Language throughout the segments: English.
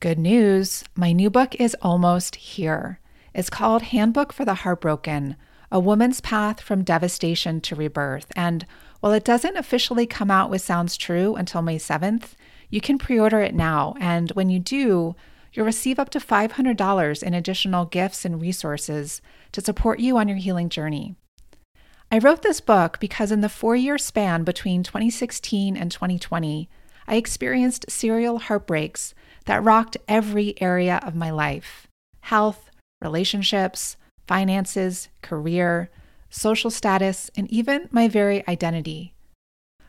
Good news my new book is almost here. It's called Handbook for the Heartbroken A Woman's Path from Devastation to Rebirth. And while it doesn't officially come out with Sounds True until May 7th, you can pre order it now. And when you do, you'll receive up to $500 in additional gifts and resources to support you on your healing journey. I wrote this book because in the four year span between 2016 and 2020, I experienced serial heartbreaks that rocked every area of my life health, relationships, finances, career, social status, and even my very identity.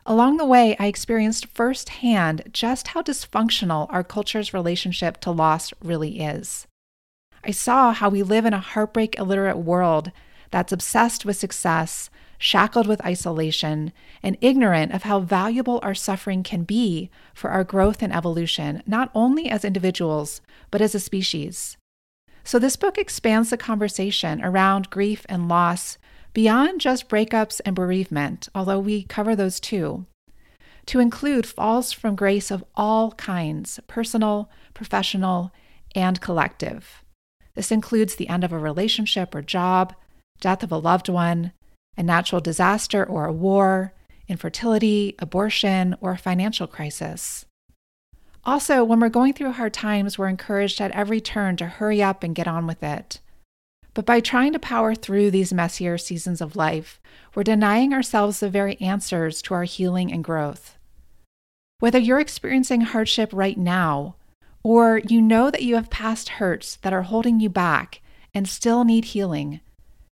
Along the way, I experienced firsthand just how dysfunctional our culture's relationship to loss really is. I saw how we live in a heartbreak illiterate world that's obsessed with success, shackled with isolation, and ignorant of how valuable our suffering can be for our growth and evolution, not only as individuals, but as a species. So, this book expands the conversation around grief and loss beyond just breakups and bereavement, although we cover those too, to include falls from grace of all kinds personal, professional, and collective. This includes the end of a relationship or job, death of a loved one, a natural disaster or a war, infertility, abortion, or a financial crisis. Also, when we're going through hard times, we're encouraged at every turn to hurry up and get on with it. But by trying to power through these messier seasons of life, we're denying ourselves the very answers to our healing and growth. Whether you're experiencing hardship right now, or you know that you have past hurts that are holding you back and still need healing,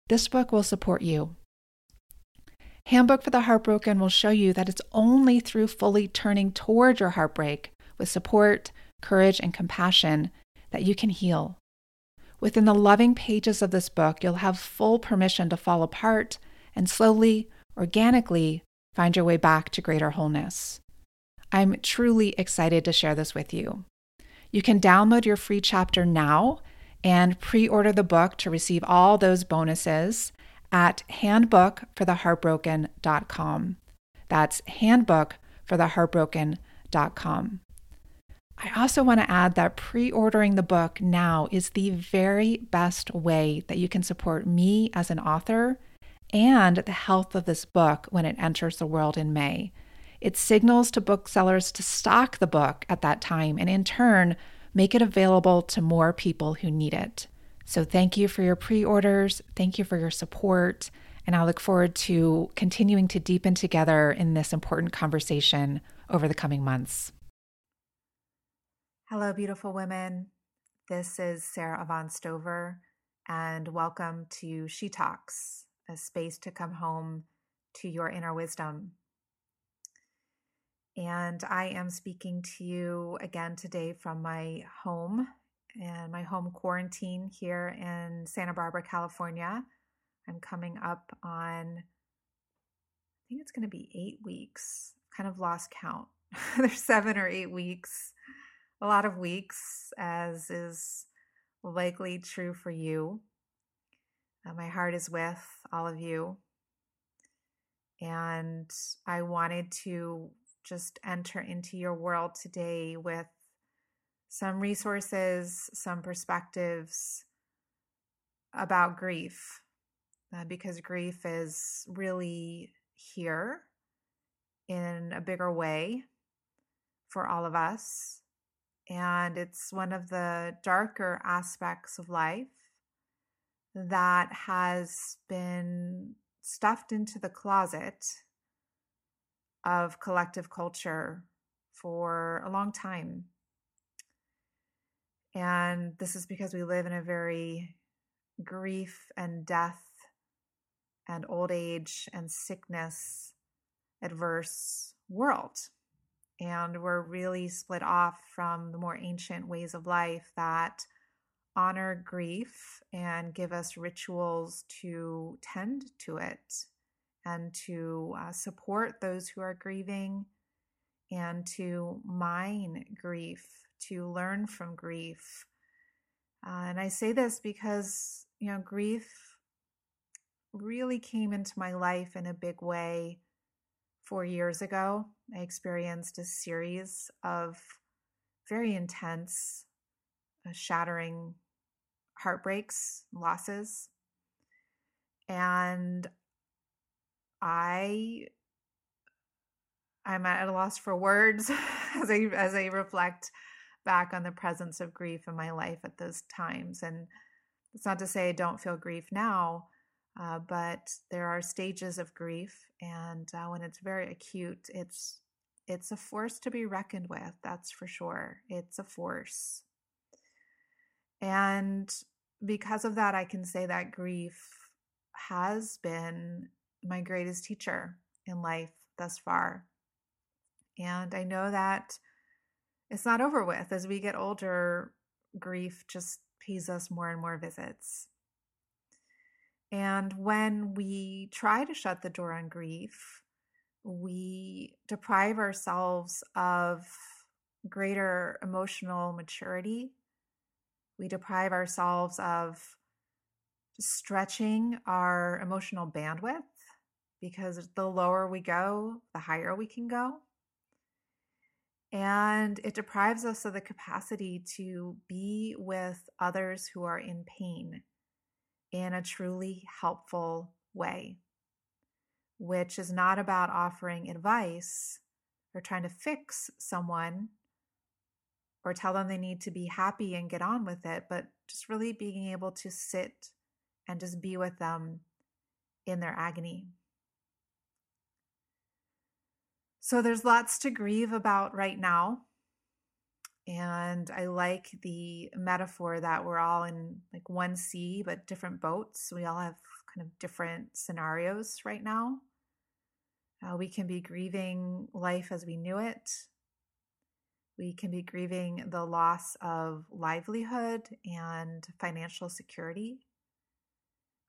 this book will support you. Handbook for the Heartbroken will show you that it's only through fully turning toward your heartbreak with support, courage, and compassion that you can heal. Within the loving pages of this book, you'll have full permission to fall apart and slowly, organically find your way back to greater wholeness. I'm truly excited to share this with you. You can download your free chapter now and pre order the book to receive all those bonuses at handbookfortheheartbroken.com. That's handbookfortheheartbroken.com. I also want to add that pre ordering the book now is the very best way that you can support me as an author and the health of this book when it enters the world in May. It signals to booksellers to stock the book at that time and, in turn, make it available to more people who need it. So, thank you for your pre orders. Thank you for your support. And I look forward to continuing to deepen together in this important conversation over the coming months. Hello, beautiful women. This is Sara Avant Stover, and welcome to She Talks, a space to come home to your inner wisdom. And I am speaking to you again today from my home and my home quarantine here in Santa Barbara, California. I'm coming up on, I think it's going to be eight weeks. Kind of lost count. There's seven or eight weeks a lot of weeks, as is likely true for you. Uh, my heart is with all of you. And I wanted to just enter into your world today with some resources, some perspectives about grief, uh, because grief is really here in a bigger way for all of us and it's one of the darker aspects of life that has been stuffed into the closet of collective culture for a long time. And this is because we live in a very grief and death and old age and sickness adverse world. And we're really split off from the more ancient ways of life that honor grief and give us rituals to tend to it and to uh, support those who are grieving and to mine grief, to learn from grief. Uh, and I say this because, you know, grief really came into my life in a big way four years ago, I experienced a series of very intense uh, shattering heartbreaks, losses. And I I'm at a loss for words as I as I reflect back on the presence of grief in my life at those times. And it's not to say I don't feel grief now, uh, but there are stages of grief, and uh, when it's very acute, it's it's a force to be reckoned with. That's for sure. It's a force, and because of that, I can say that grief has been my greatest teacher in life thus far. And I know that it's not over with. As we get older, grief just pays us more and more visits. And when we try to shut the door on grief, we deprive ourselves of greater emotional maturity. We deprive ourselves of stretching our emotional bandwidth because the lower we go, the higher we can go. And it deprives us of the capacity to be with others who are in pain in a truly helpful way, which is not about offering advice or trying to fix someone or tell them they need to be happy and get on with it, but just really being able to sit and just be with them in their agony. So there's lots to grieve about right now. And I like the metaphor that we're all in like one sea, but different boats. We all have kind of different scenarios right now. Uh, we can be grieving life as we knew it. We can be grieving the loss of livelihood and financial security.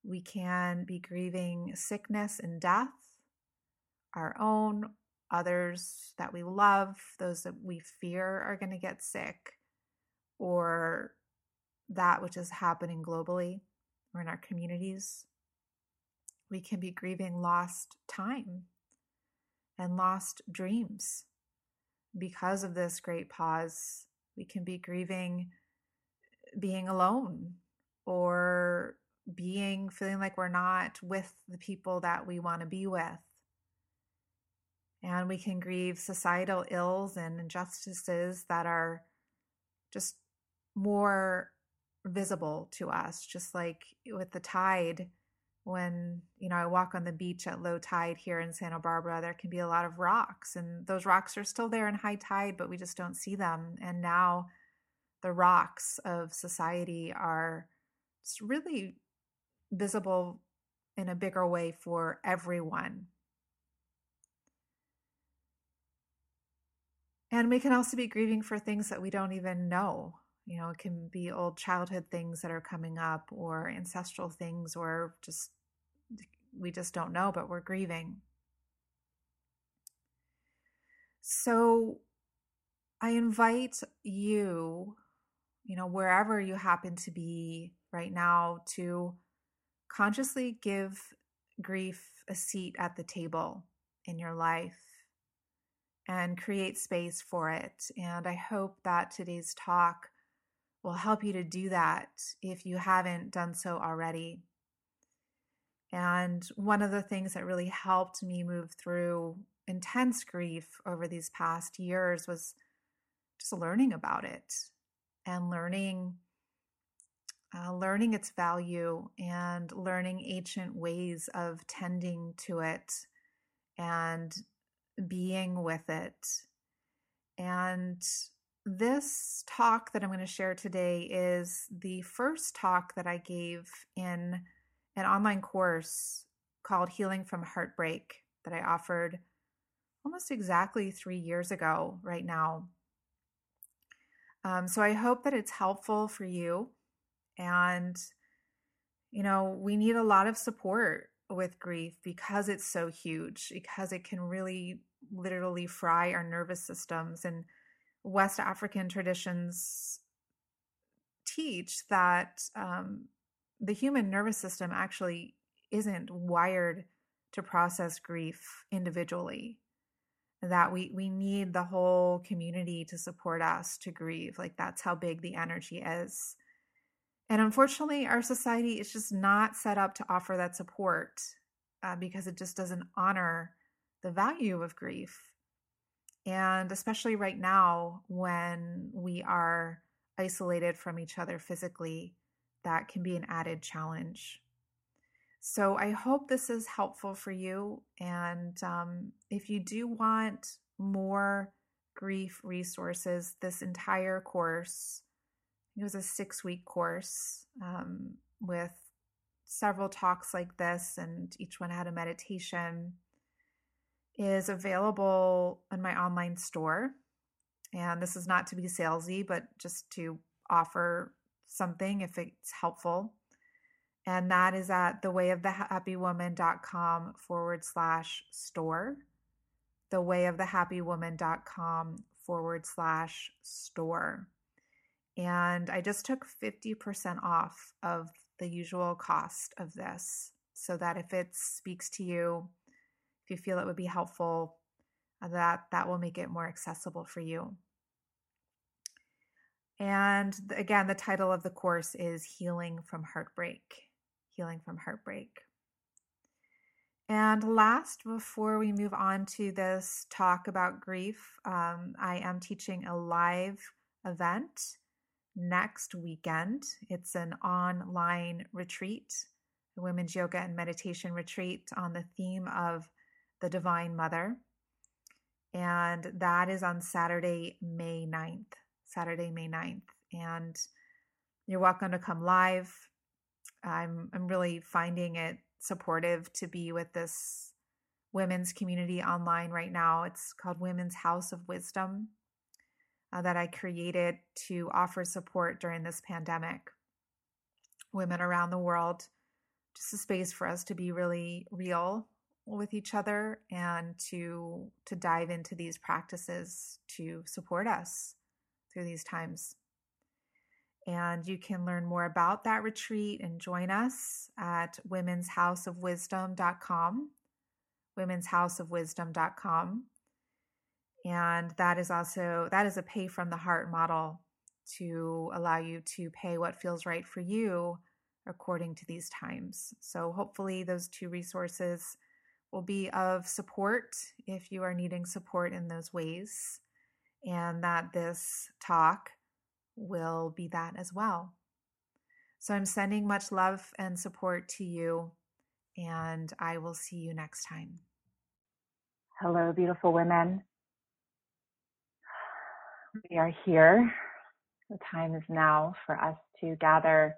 We can be grieving sickness and death, our own others that we love, those that we fear are going to get sick, or that which is happening globally or in our communities. We can be grieving lost time and lost dreams. Because of this great pause, we can be grieving being alone or being feeling like we're not with the people that we want to be with and we can grieve societal ills and injustices that are just more visible to us just like with the tide. When you know i walk on the beach at low tide here in santa barbara there can be a lot of rocks and those rocks are still there in high tide but we just don't see them. And now the rocks of society are really visible in a bigger way for everyone And we can also be grieving for things that we don't even know. You know, it can be old childhood things that are coming up or ancestral things or just we just don't know, but we're grieving. So I invite you, you know, wherever you happen to be right now, to consciously give grief a seat at the table in your life and create space for it. And I hope that today's talk will help you to do that if you haven't done so already. And one of the things that really helped me move through intense grief over these past years was just learning about it and learning uh, learning its value and learning ancient ways of tending to it and being with it. And this talk that I'm going to share today is the first talk that I gave in an online course called Healing from Heartbreak that I offered almost exactly three years ago, right now. Um, so I hope that it's helpful for you. And, you know, we need a lot of support with grief because it's so huge, because it can really literally fry our nervous systems. And West African traditions teach that um, the human nervous system actually isn't wired to process grief individually. that we we need the whole community to support us to grieve like that's how big the energy is and unfortunately our society is just not set up to offer that support uh, because it just doesn't honor the value of grief and especially right now when we are isolated from each other physically that can be an added challenge so I hope this is helpful for you. And um, if you do want more grief resources, this entire course, it was a six week course um, with several talks like this, and each one had a meditation, is available in my online store. And this is not to be salesy, but just to offer something if it's helpful and that is at thewayofthehappywoman.com forward slash store. Thewayofthehappywoman.com forward slash store. And I just took 50% off of the usual cost of this so that if it speaks to you, if you feel it would be helpful, that that will make it more accessible for you. And again, the title of the course is Healing from Heartbreak healing from heartbreak. And last, before we move on to this talk about grief, um, I am teaching a live event next weekend. It's an online retreat, a women's yoga and meditation retreat on the theme of the Divine Mother. And that is on Saturday, May 9th. Saturday, May 9th. And you're welcome to come live. I'm I'm really finding it supportive to be with this women's community online right now. It's called Women's House of Wisdom uh, that I created to offer support during this pandemic. Women around the world, just a space for us to be really real with each other and to to dive into these practices to support us through these times. And you can learn more about that retreat and join us at women'shouseofwisdom.com, women'shouseofwisdom.com. And that is also that is a pay from the heart model to allow you to pay what feels right for you according to these times. So hopefully those two resources will be of support if you are needing support in those ways and that this talk will be that as well. So I'm sending much love and support to you, and I will see you next time. Hello, beautiful women. We are here. The time is now for us to gather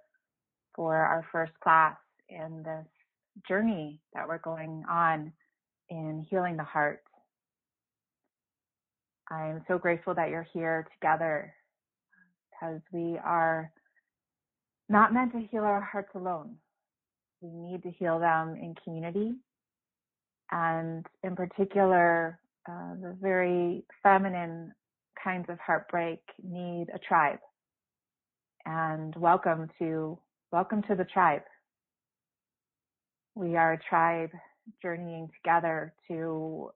for our first class in this journey that we're going on in healing the heart. I'm so grateful that you're here together because we are not meant to heal our hearts alone. We need to heal them in community. And in particular, uh, the very feminine kinds of heartbreak need a tribe. And welcome to, welcome to the tribe. We are a tribe journeying together to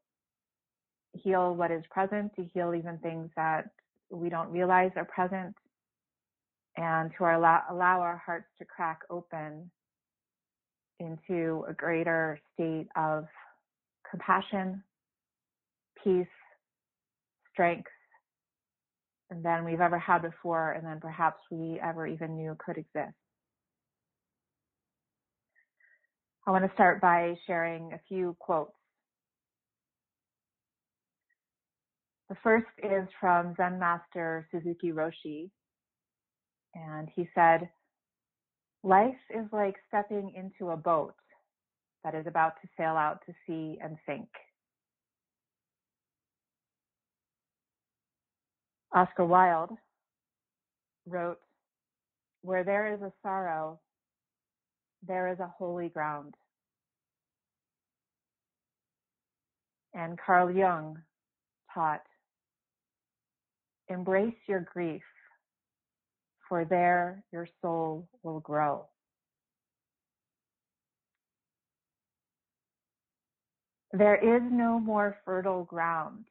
heal what is present, to heal even things that we don't realize are present, and to allow, allow our hearts to crack open into a greater state of compassion, peace, strength than we've ever had before, and then perhaps we ever even knew could exist. I want to start by sharing a few quotes. The first is from Zen Master Suzuki Roshi, and he said, Life is like stepping into a boat that is about to sail out to sea and sink. Oscar Wilde wrote, Where there is a sorrow, there is a holy ground. And Carl Jung taught, Embrace your grief for there your soul will grow. There is no more fertile ground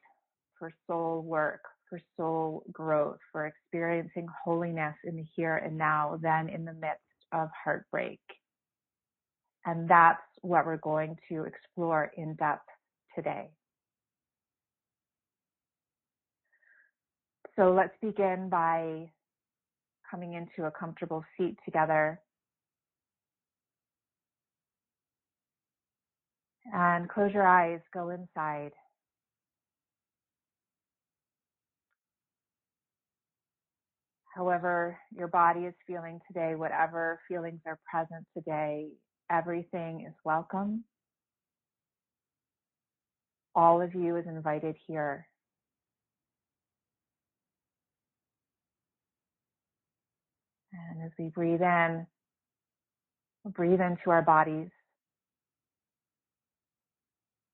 for soul work, for soul growth, for experiencing holiness in the here and now than in the midst of heartbreak. And that's what we're going to explore in depth today. So let's begin by coming into a comfortable seat together. And close your eyes, go inside. However, your body is feeling today, whatever feelings are present today, everything is welcome. All of you is invited here. And as we breathe in, breathe into our bodies,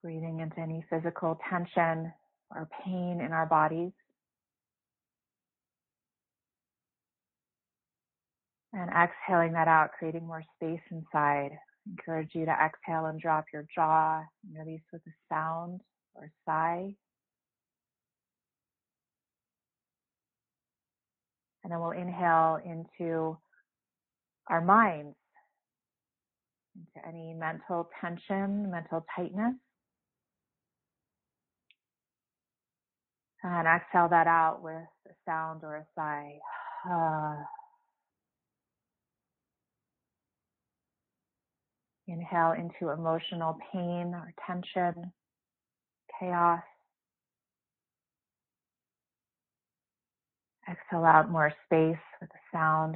breathing into any physical tension or pain in our bodies. And exhaling that out, creating more space inside. Encourage you to exhale and drop your jaw, and release with a sound or sigh. And then we'll inhale into our minds, into any mental tension, mental tightness. And exhale that out with a sound or a sigh. Inhale into emotional pain or tension, chaos. Exhale out more space with the sound.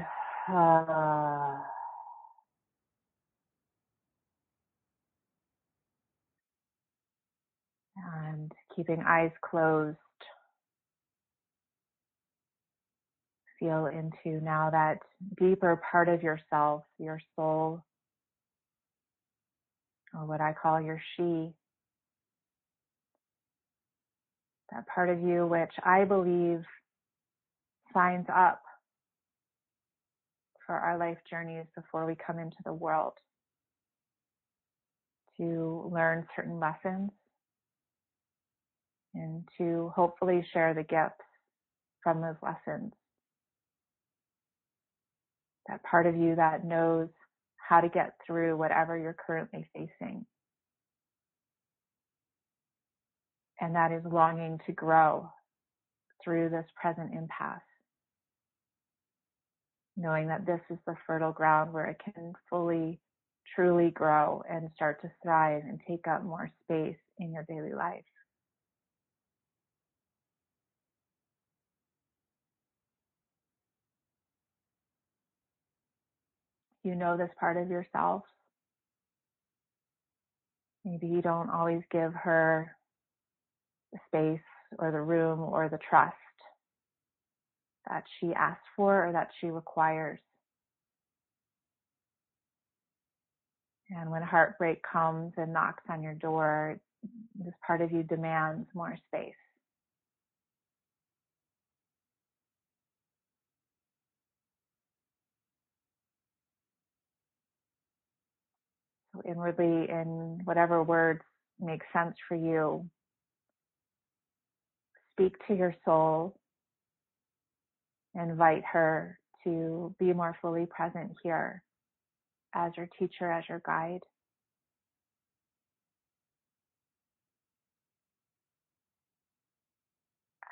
And keeping eyes closed, feel into now that deeper part of yourself, your soul, or what I call your she. That part of you which I believe signs up for our life journeys before we come into the world to learn certain lessons and to hopefully share the gifts from those lessons. That part of you that knows how to get through whatever you're currently facing. And that is longing to grow through this present impasse. Knowing that this is the fertile ground where it can fully, truly grow and start to thrive and take up more space in your daily life. You know this part of yourself. Maybe you don't always give her the space or the room or the trust that she asks for or that she requires. And when heartbreak comes and knocks on your door, this part of you demands more space. Inwardly in whatever words make sense for you. Speak to your soul. Invite her to be more fully present here as your teacher, as your guide.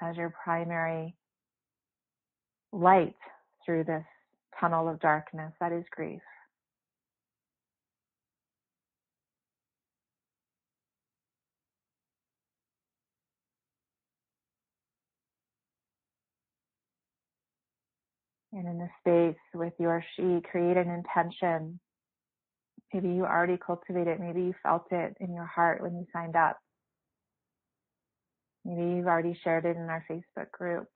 As your primary light through this tunnel of darkness that is grief. And in the space with your she, create an intention. Maybe you already cultivated, maybe you felt it in your heart when you signed up. Maybe you've already shared it in our Facebook group.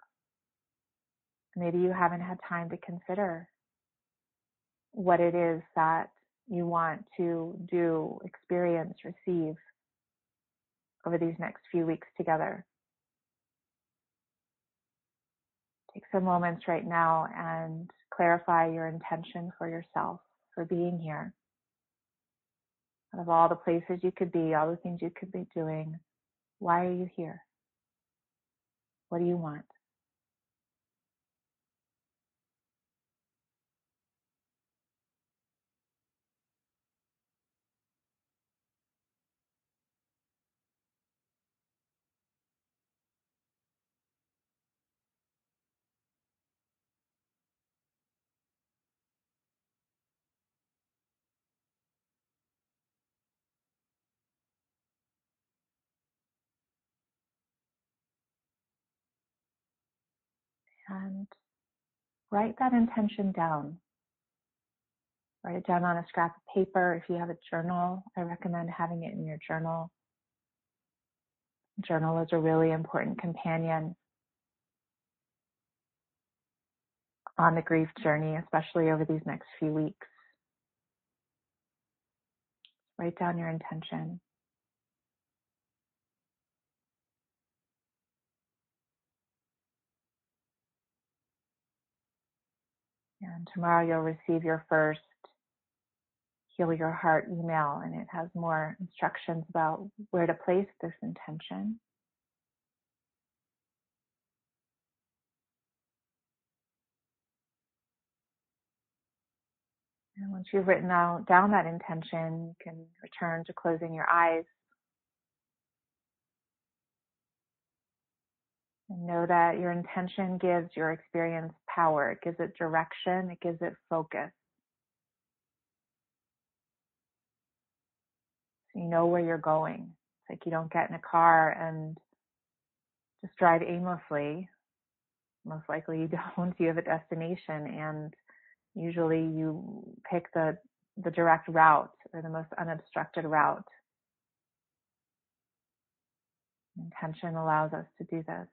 Maybe you haven't had time to consider what it is that you want to do, experience, receive over these next few weeks together. Take some moments right now and clarify your intention for yourself for being here. Out of all the places you could be, all the things you could be doing, why are you here? What do you want? And write that intention down. Write it down on a scrap of paper. If you have a journal, I recommend having it in your journal. Journal is a really important companion on the grief journey, especially over these next few weeks. Write down your intention. And tomorrow you'll receive your first Heal Your Heart email, and it has more instructions about where to place this intention. And once you've written out, down that intention, you can return to closing your eyes. And know that your intention gives your experience power. It gives it direction. It gives it focus. So you know where you're going. It's like you don't get in a car and just drive aimlessly. Most likely you don't. You have a destination and usually you pick the, the direct route or the most unobstructed route. Intention allows us to do this.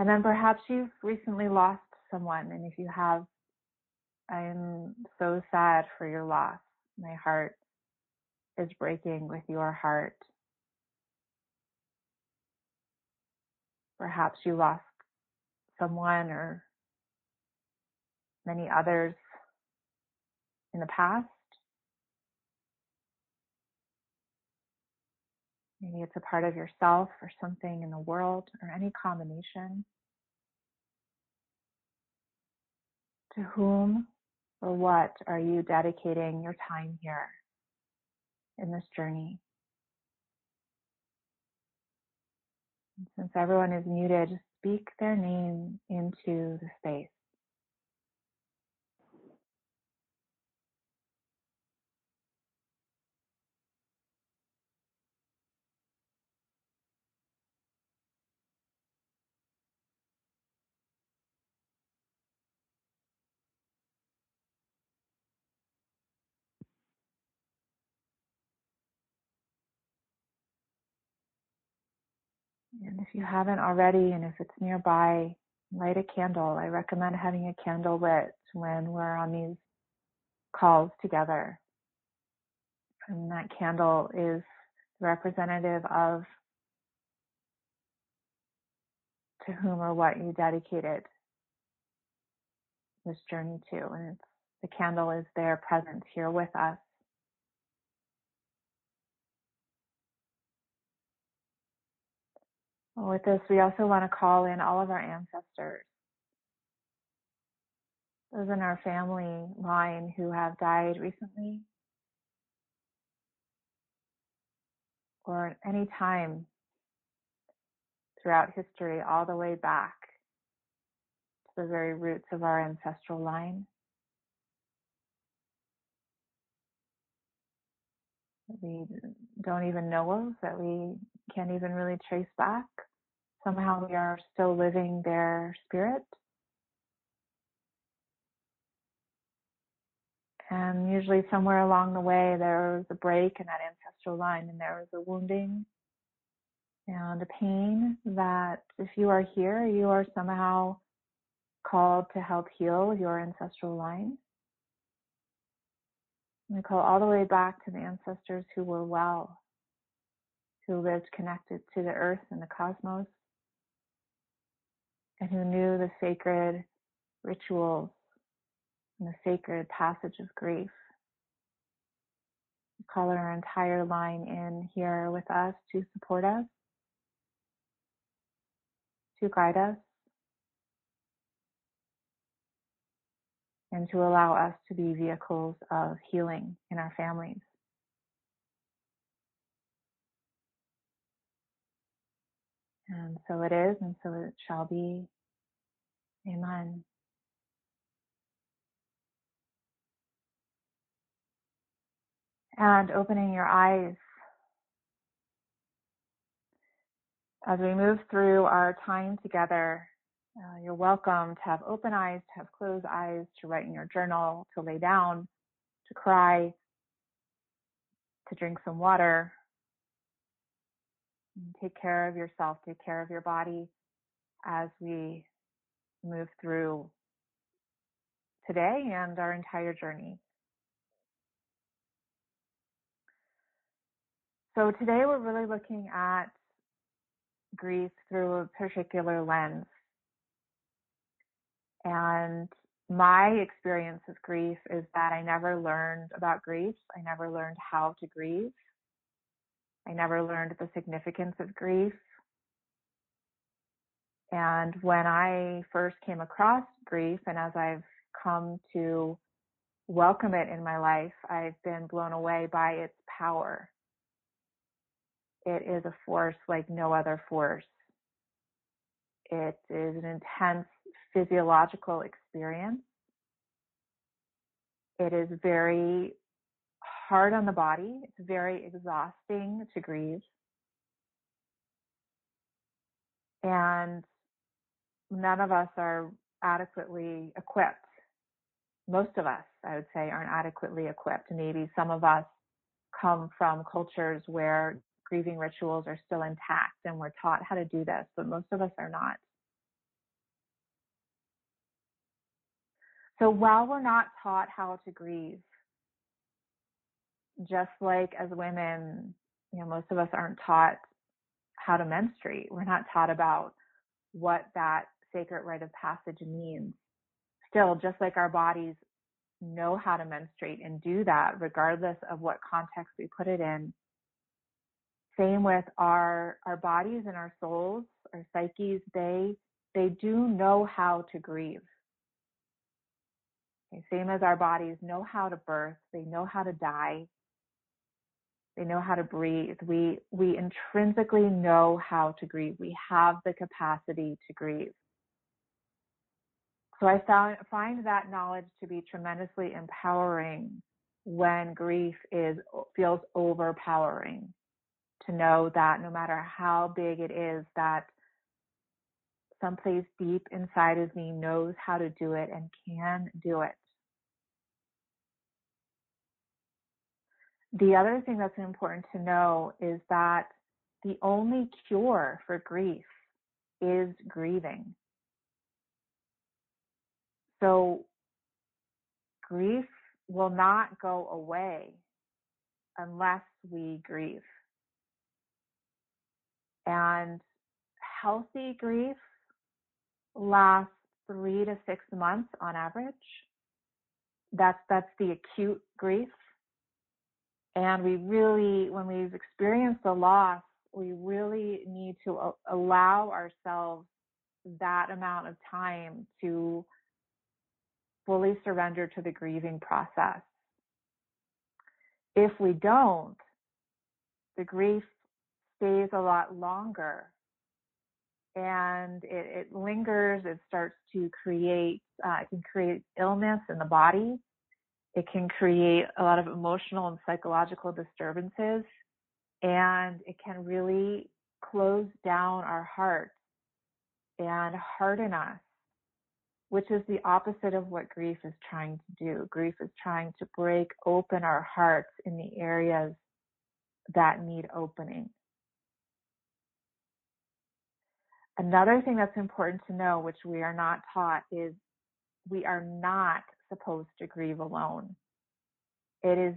And then perhaps you've recently lost someone, and if you have, I'm so sad for your loss. My heart is breaking with your heart. Perhaps you lost someone or many others in the past. Maybe it's a part of yourself or something in the world or any combination. To whom or what are you dedicating your time here in this journey? since everyone is muted, speak their name into the space. And if you haven't already, and if it's nearby, light a candle. I recommend having a candle lit when we're on these calls together. And that candle is representative of to whom or what you dedicated this journey to. And the candle is there present here with us. With this, we also want to call in all of our ancestors. Those in our family line who have died recently or any time throughout history, all the way back to the very roots of our ancestral line. We don't even know of, that we can't even really trace back somehow we are still living their spirit. And usually somewhere along the way there was a break in that ancestral line and there was a wounding and a pain that if you are here, you are somehow called to help heal your ancestral line. We call all the way back to the ancestors who were well, who lived connected to the earth and the cosmos, and who knew the sacred rituals and the sacred passage of grief. We call our entire line in here with us to support us, to guide us, and to allow us to be vehicles of healing in our families. And so it is, and so it shall be. Amen. And opening your eyes as we move through our time together. Uh, you're welcome to have open eyes, to have closed eyes, to write in your journal, to lay down, to cry, to drink some water. Take care of yourself, take care of your body as we move through today and our entire journey. So today we're really looking at grief through a particular lens. And my experience with grief is that I never learned about grief. I never learned how to grieve. I never learned the significance of grief. And when I first came across grief, and as I've come to welcome it in my life, I've been blown away by its power. It is a force like no other force. It is an intense physiological experience. It is very hard on the body. It's very exhausting to grieve. And none of us are adequately equipped. Most of us, I would say, aren't adequately equipped. Maybe some of us come from cultures where grieving rituals are still intact and we're taught how to do this, but most of us are not. So while we're not taught how to grieve, just like as women, you know, most of us aren't taught how to menstruate. We're not taught about what that sacred rite of passage means. Still, just like our bodies know how to menstruate and do that regardless of what context we put it in. Same with our our bodies and our souls, our psyches, they they do know how to grieve. Okay, same as our bodies know how to birth, they know how to die, they know how to breathe. We we intrinsically know how to grieve. We have the capacity to grieve. So I found, find that knowledge to be tremendously empowering when grief is feels overpowering. To know that no matter how big it is, that someplace deep inside of me knows how to do it and can do it. The other thing that's important to know is that the only cure for grief is grieving. So grief will not go away unless we grieve. And healthy grief lasts three to six months on average. That's that's the acute grief. And we really, when we've experienced the loss, we really need to allow ourselves that amount of time to fully surrender to the grieving process. If we don't, the grief stays a lot longer and it, it lingers, it starts to create, uh, it can create illness in the body. It can create a lot of emotional and psychological disturbances and it can really close down our hearts and harden us which is the opposite of what grief is trying to do. Grief is trying to break open our hearts in the areas that need opening. Another thing that's important to know, which we are not taught, is we are not supposed to grieve alone. It is,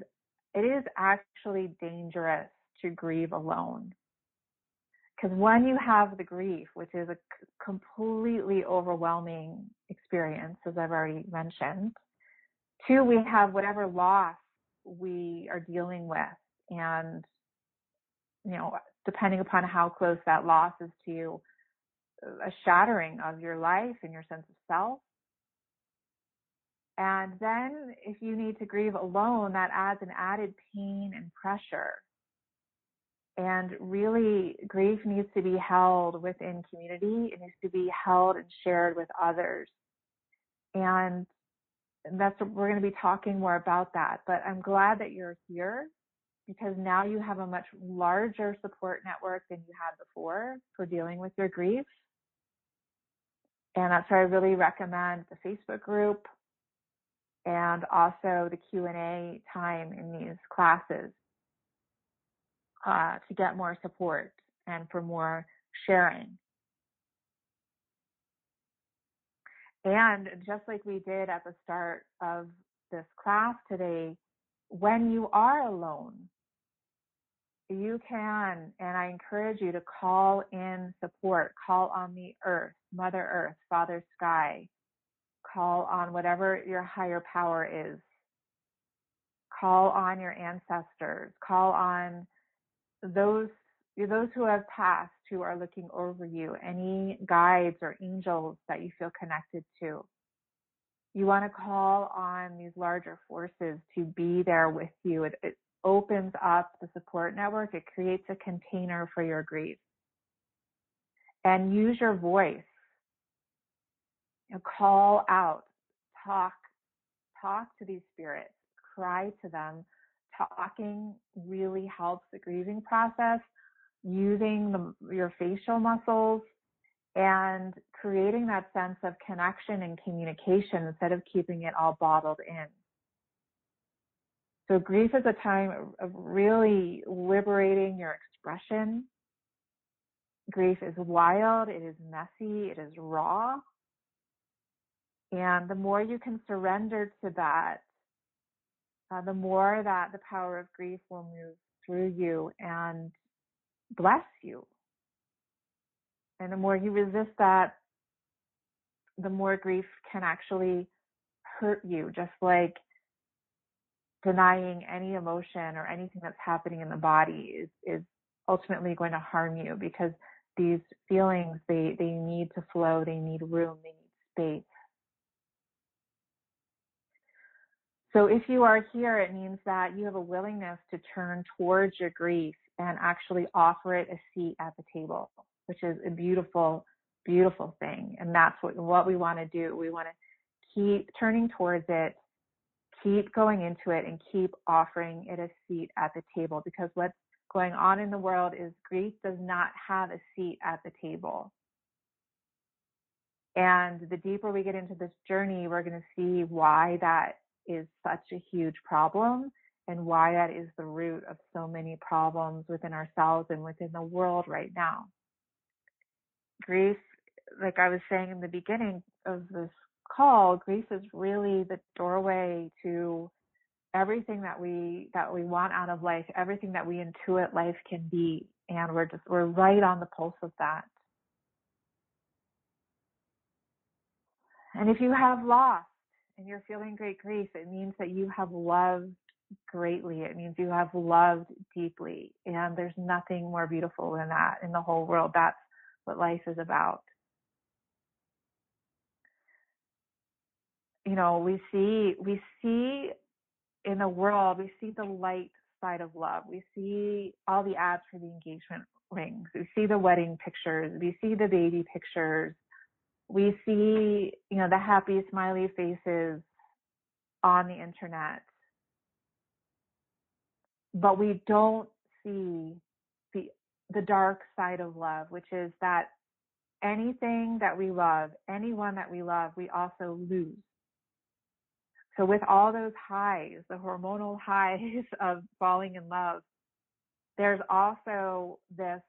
it is actually dangerous to grieve alone. Because when you have the grief, which is a completely overwhelming experience, as I've already mentioned, two, we have whatever loss we are dealing with. and you know, depending upon how close that loss is to you, a shattering of your life and your sense of self. And then if you need to grieve alone, that adds an added pain and pressure. And really, grief needs to be held within community. It needs to be held and shared with others. And that's what we're going to be talking more about that. But I'm glad that you're here because now you have a much larger support network than you had before for dealing with your grief. And that's why I really recommend the Facebook group and also the Q&A time in these classes uh, to get more support and for more sharing. And just like we did at the start of this class today, when you are alone, you can, and I encourage you to call in support, call on the earth, Mother Earth, Father Sky, call on whatever your higher power is, call on your ancestors, call on those those who have passed who are looking over you, any guides or angels that you feel connected to. You want to call on these larger forces to be there with you. It, it opens up the support network. It creates a container for your grief. And use your voice. You know, call out, talk, talk to these spirits, cry to them. Talking really helps the grieving process. Using the, your facial muscles and creating that sense of connection and communication instead of keeping it all bottled in. So grief is a time of really liberating your expression. Grief is wild, it is messy, it is raw. And the more you can surrender to that, uh, the more that the power of grief will move through you and bless you. And the more you resist that, the more grief can actually hurt you, just like denying any emotion or anything that's happening in the body is, is ultimately going to harm you because these feelings, they, they need to flow, they need room, they need space. So if you are here, it means that you have a willingness to turn towards your grief and actually offer it a seat at the table, which is a beautiful, beautiful thing. And that's what, what we want to do. We want to keep turning towards it keep going into it and keep offering it a seat at the table because what's going on in the world is grief does not have a seat at the table. And the deeper we get into this journey, we're going to see why that is such a huge problem and why that is the root of so many problems within ourselves and within the world right now. Grief, like I was saying in the beginning of this call, grief is really the doorway to everything that we that we want out of life, everything that we intuit life can be, and we're just we're right on the pulse of that. And if you have lost and you're feeling great grief, it means that you have loved greatly. It means you have loved deeply. And there's nothing more beautiful than that in the whole world. That's what life is about. you know, we see we see in the world, we see the light side of love. We see all the ads for the engagement rings. We see the wedding pictures. We see the baby pictures. We see, you know, the happy smiley faces on the internet. But we don't see the the dark side of love, which is that anything that we love, anyone that we love, we also lose. So with all those highs, the hormonal highs of falling in love, there's also this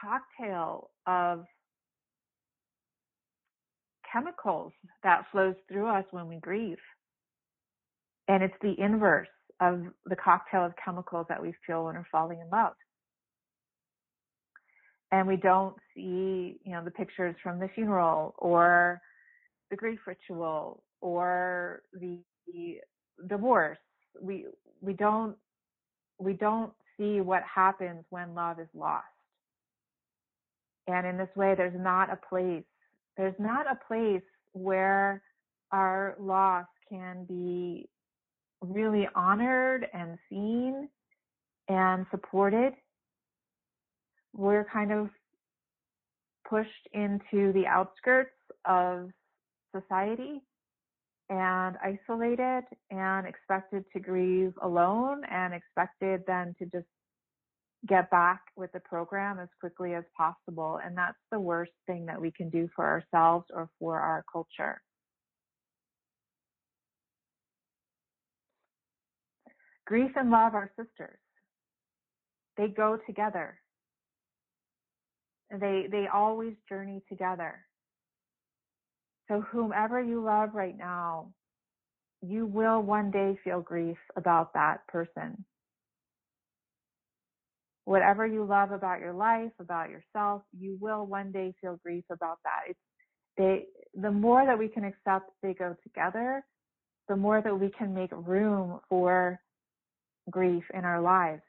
cocktail of chemicals that flows through us when we grieve. And it's the inverse of the cocktail of chemicals that we feel when we're falling in love. And we don't see, you know, the pictures from the funeral or the grief ritual or the, divorce. We we don't we don't see what happens when love is lost. And in this way, there's not a place, there's not a place where our loss can be really honored and seen and supported. We're kind of pushed into the outskirts of society and isolated and expected to grieve alone and expected then to just get back with the program as quickly as possible. And that's the worst thing that we can do for ourselves or for our culture. Grief and love are sisters. They go together. They, they always journey together. So whomever you love right now, you will one day feel grief about that person. Whatever you love about your life, about yourself, you will one day feel grief about that. It's they the more that we can accept they go together, the more that we can make room for grief in our lives.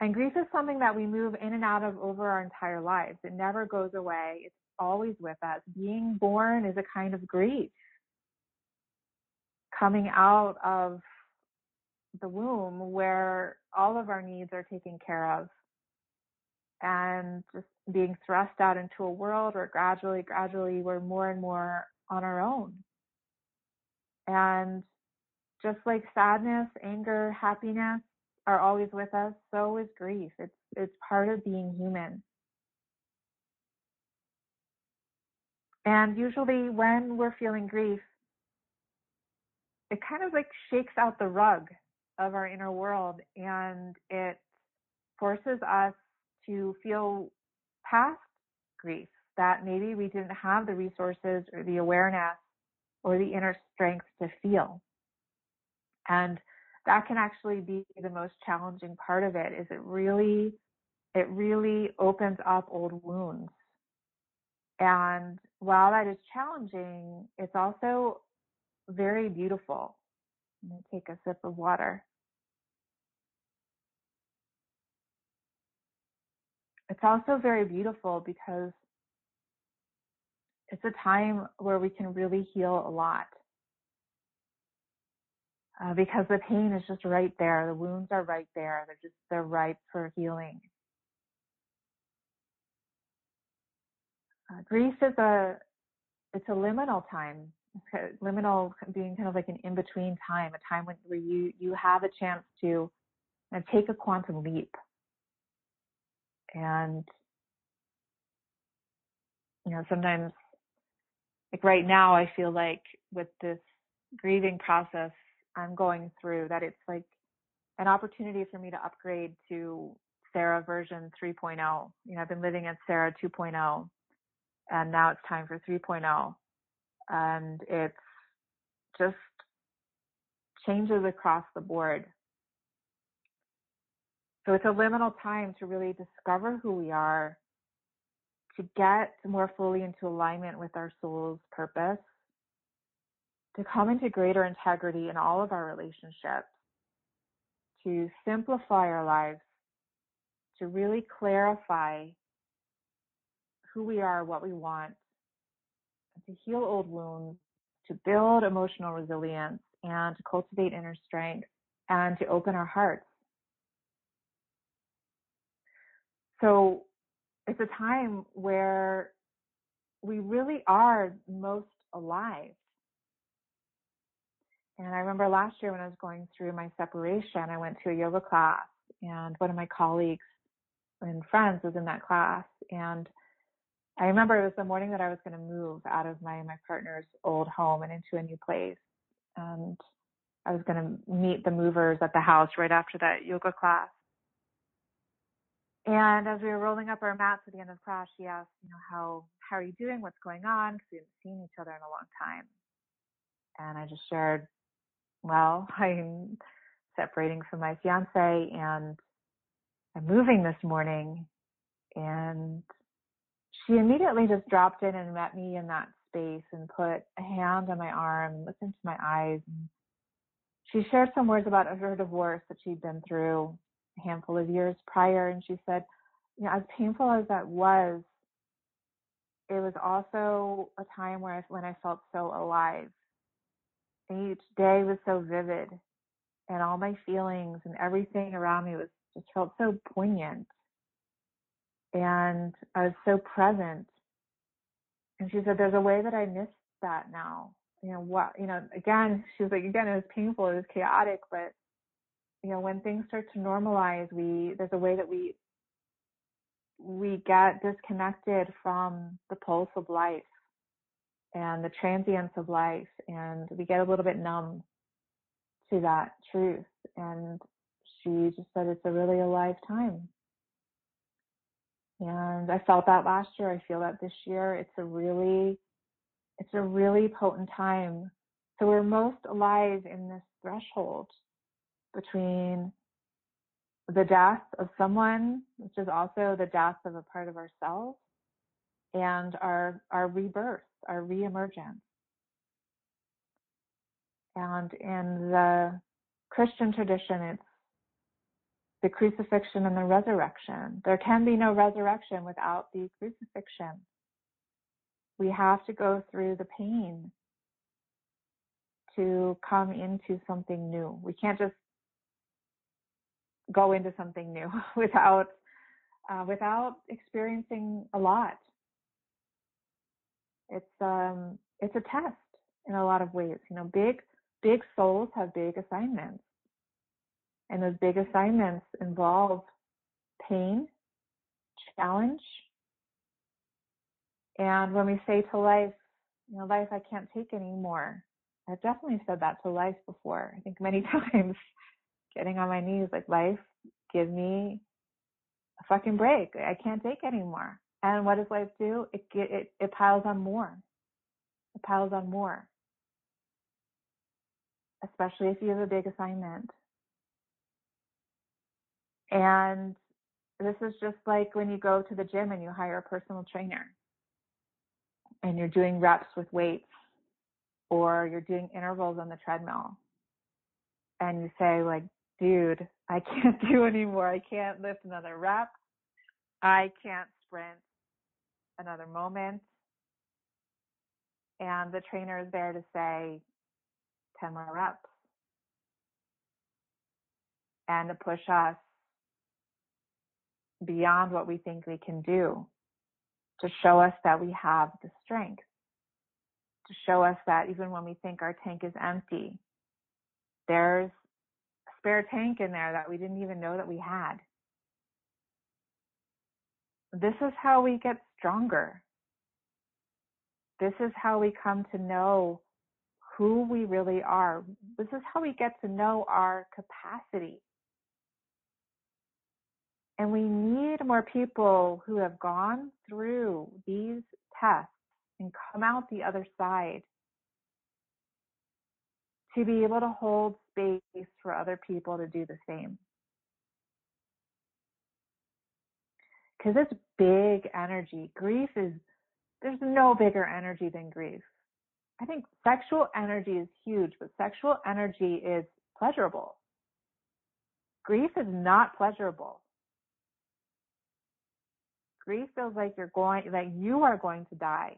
And grief is something that we move in and out of over our entire lives. It never goes away. It's always with us. Being born is a kind of grief. Coming out of the womb where all of our needs are taken care of and just being thrust out into a world where gradually, gradually we're more and more on our own. And just like sadness, anger, happiness, are always with us, so is grief. It's it's part of being human. And usually when we're feeling grief, it kind of like shakes out the rug of our inner world and it forces us to feel past grief that maybe we didn't have the resources or the awareness or the inner strength to feel. And that can actually be the most challenging part of it is it really it really opens up old wounds and while that is challenging it's also very beautiful i'm going to take a sip of water it's also very beautiful because it's a time where we can really heal a lot uh, because the pain is just right there. The wounds are right there. They're just, they're ripe for healing. Uh, grief is a, it's a liminal time. Liminal being kind of like an in-between time, a time when, where you, you have a chance to take a quantum leap. And, you know, sometimes, like right now, I feel like with this grieving process, I'm going through that it's like an opportunity for me to upgrade to Sara version 3.0. You know, I've been living at Sara 2.0 and now it's time for 3.0. And it's just changes across the board. So it's a liminal time to really discover who we are, to get more fully into alignment with our soul's purpose, to come into greater integrity in all of our relationships, to simplify our lives, to really clarify who we are, what we want, to heal old wounds, to build emotional resilience, and to cultivate inner strength, and to open our hearts. So it's a time where we really are most alive. And I remember last year when I was going through my separation, I went to a yoga class and one of my colleagues and friends was in that class. And I remember it was the morning that I was going to move out of my, my partner's old home and into a new place. And I was going to meet the movers at the house right after that yoga class. And as we were rolling up our mats at the end of class, she asked, you know, how, how are you doing? What's going on? Because we hadn't seen each other in a long time. And I just shared well, I'm separating from my fiance and I'm moving this morning. And she immediately just dropped in and met me in that space and put a hand on my arm, and looked into my eyes. She shared some words about her divorce that she'd been through a handful of years prior. And she said, you know, as painful as that was, it was also a time where I, when I felt so alive. Each day was so vivid, and all my feelings and everything around me was just felt so poignant. And I was so present. And she said, "There's a way that I miss that now. You know what? You know, again, she was like, again, it was painful, it was chaotic, but you know, when things start to normalize, we there's a way that we we get disconnected from the pulse of life and the transience of life and we get a little bit numb to that truth and she just said it's a really alive time and i felt that last year i feel that this year it's a really it's a really potent time so we're most alive in this threshold between the death of someone, which is also the death of a part of ourselves, and our our rebirth, our reemergence. And in the Christian tradition, it's the crucifixion and the resurrection. There can be no resurrection without the crucifixion. We have to go through the pain to come into something new. We can't just go into something new without uh, without experiencing a lot. It's um it's a test in a lot of ways. You know, big big souls have big assignments, and those big assignments involve pain, challenge, and when we say to life, you know, life I can't take anymore. I've definitely said that to life before. I think many times. Getting on my knees like life give me a fucking break. I can't take anymore. And what does life do? It it it piles on more. It piles on more. Especially if you have a big assignment and this is just like when you go to the gym and you hire a personal trainer and you're doing reps with weights or you're doing intervals on the treadmill and you say like dude, I can't do anymore. I can't lift another rep. I can't sprint another moment. And the trainer is there to say 10 more reps and to push us beyond what we think we can do, to show us that we have the strength, to show us that even when we think our tank is empty, there's a spare tank in there that we didn't even know that we had. This is how we get stronger. This is how we come to know who we really are. This is how we get to know our capacity. And we need more people who have gone through these tests and come out the other side to be able to hold space for other people to do the same. Because it's big energy. Grief is, there's no bigger energy than grief. I think sexual energy is huge, but sexual energy is pleasurable. Grief is not pleasurable. Grief feels like you're going, like you are going to die.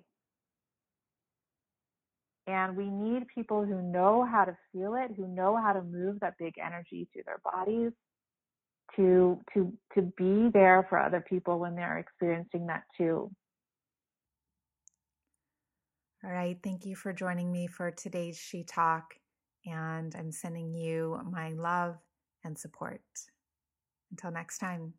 And we need people who know how to feel it, who know how to move that big energy through their bodies to to to be there for other people when they're experiencing that too. All right, thank you for joining me for today's She Talk and I'm sending you my love and support. Until next time.